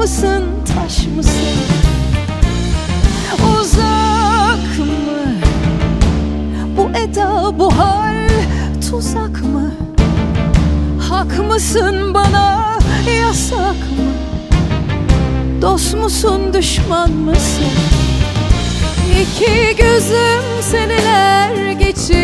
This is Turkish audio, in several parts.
mısın taş mısın? Uzak mı? Bu eda bu hal tuzak mı? Hak mısın bana yasak mı? Dost musun düşman mısın? İki gözüm seneler geçir.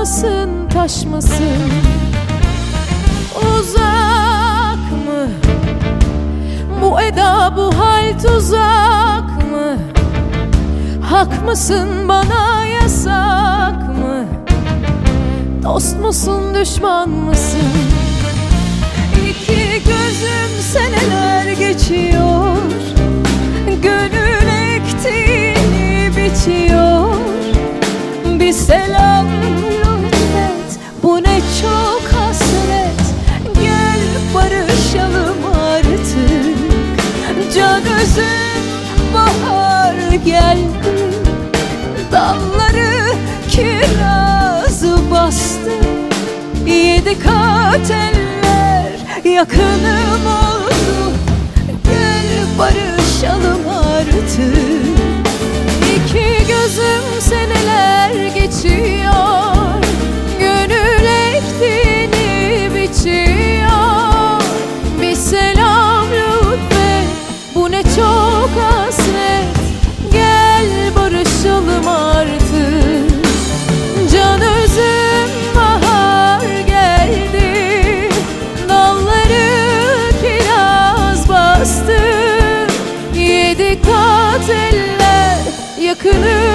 Mısın taş mısın? Uzak mı? Bu eda bu hal tuzak mı? Hak mısın bana yasak mı? Dost musun düşman mısın? İki gözüm seneler geçiyor Can üzüm bahar geldi. Dalları kirazı bastı. Yedi kat eller yakınım oldu. Gel barışalım artık yakınım.